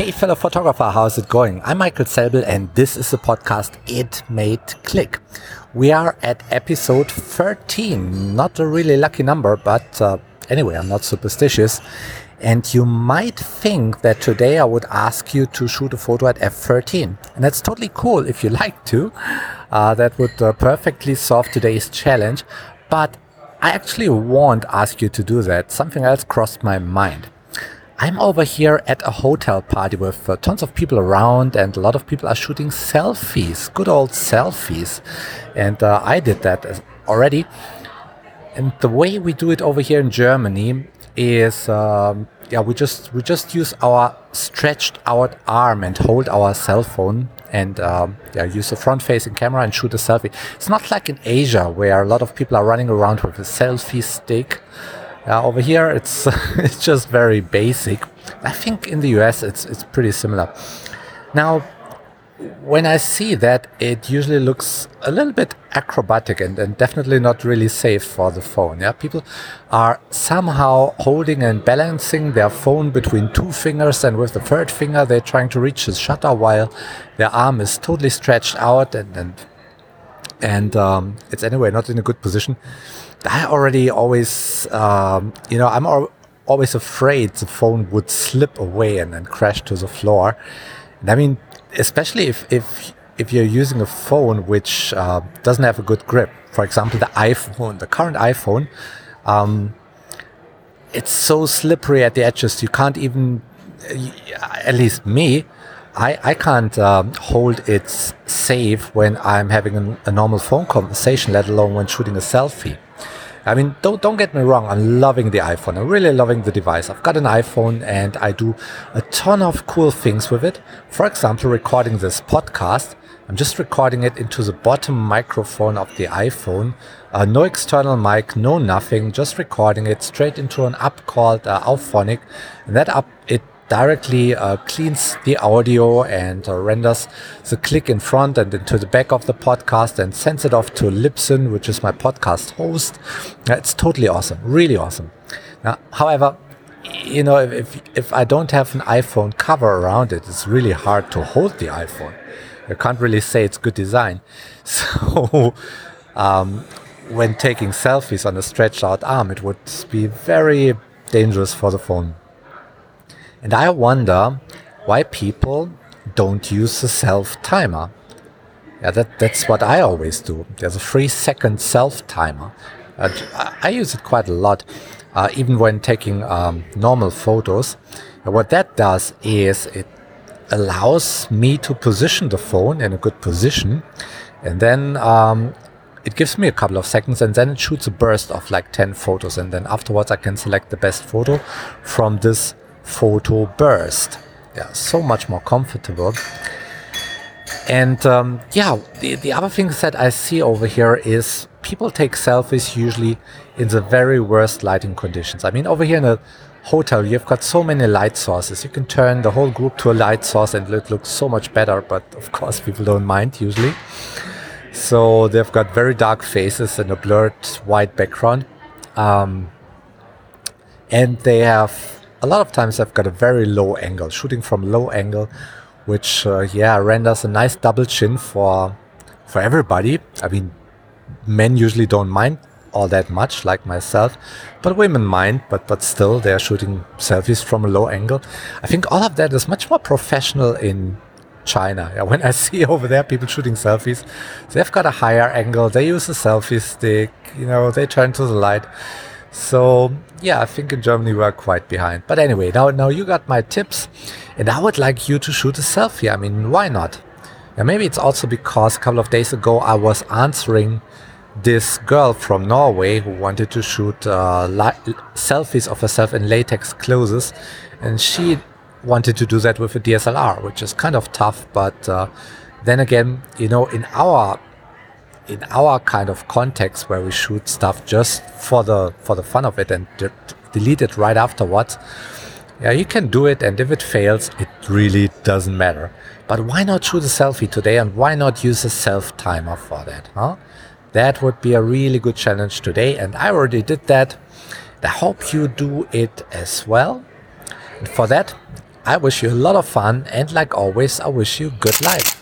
Hey, fellow photographer, how's it going? I'm Michael Zelbel, and this is the podcast It Made Click. We are at episode 13. Not a really lucky number, but uh, anyway, I'm not superstitious. And you might think that today I would ask you to shoot a photo at f13. And that's totally cool if you like to. Uh, that would uh, perfectly solve today's challenge. But I actually won't ask you to do that. Something else crossed my mind. I'm over here at a hotel party with uh, tons of people around, and a lot of people are shooting selfies, good old selfies. And uh, I did that already. And the way we do it over here in Germany is, um, yeah, we just we just use our stretched out arm and hold our cell phone and um, yeah, use a front-facing camera and shoot a selfie. It's not like in Asia where a lot of people are running around with a selfie stick uh, over here, it's it's just very basic. I think in the US it's it's pretty similar. Now, when I see that, it usually looks a little bit acrobatic and, and definitely not really safe for the phone. Yeah, people are somehow holding and balancing their phone between two fingers, and with the third finger they're trying to reach the shutter while their arm is totally stretched out and and and um, it's anyway not in a good position. I already always, um, you know, I'm al always afraid the phone would slip away and then crash to the floor. And I mean, especially if if if you're using a phone which uh, doesn't have a good grip. For example, the iPhone, the current iPhone, um, it's so slippery at the edges. You can't even, at least me, I, I can't um, hold it safe when I'm having a, a normal phone conversation, let alone when shooting a selfie. I mean, don't don't get me wrong. I'm loving the iPhone. I'm really loving the device. I've got an iPhone and I do a ton of cool things with it. For example, recording this podcast. I'm just recording it into the bottom microphone of the iPhone. Uh, no external mic, no nothing. Just recording it straight into an app called uh, Auphonic. And that app it directly uh, cleans the audio and uh, renders the click in front and into the back of the podcast and sends it off to Libsyn, which is my podcast host. It's totally awesome, really awesome. Now, however, you know, if, if I don't have an iPhone cover around it, it's really hard to hold the iPhone. I can't really say it's good design. So, um, when taking selfies on a stretched out arm, it would be very dangerous for the phone. And I wonder why people don't use the self timer. Yeah, that, that's what I always do. There's a three second self timer. Uh, I use it quite a lot, uh, even when taking um, normal photos. And what that does is it allows me to position the phone in a good position. And then um, it gives me a couple of seconds and then it shoots a burst of like 10 photos. And then afterwards, I can select the best photo from this photo burst. Yeah, so much more comfortable. And um, yeah, the, the other things that I see over here is people take selfies usually in the very worst lighting conditions. I mean, over here in a hotel, you've got so many light sources. You can turn the whole group to a light source and it looks so much better, but of course, people don't mind usually. So they've got very dark faces and a blurred white background. Um, and they have a lot of times I've got a very low angle, shooting from low angle, which uh, yeah renders a nice double chin for for everybody. I mean, men usually don't mind all that much, like myself, but women mind. But but still, they're shooting selfies from a low angle. I think all of that is much more professional in China. Yeah, when I see over there people shooting selfies, they've got a higher angle. They use a selfie stick. You know, they turn to the light. So yeah, I think in Germany we are quite behind. But anyway, now now you got my tips, and I would like you to shoot a selfie. I mean, why not? Yeah, maybe it's also because a couple of days ago I was answering this girl from Norway who wanted to shoot uh, selfies of herself in latex clothes, and she wanted to do that with a DSLR, which is kind of tough. But uh, then again, you know, in our in our kind of context where we shoot stuff just for the for the fun of it and de delete it right afterwards yeah you can do it and if it fails it really doesn't matter. But why not shoot a selfie today and why not use a self timer for that huh? That would be a really good challenge today and i already did that. I hope you do it as well. And for that I wish you a lot of fun and like always, I wish you good life.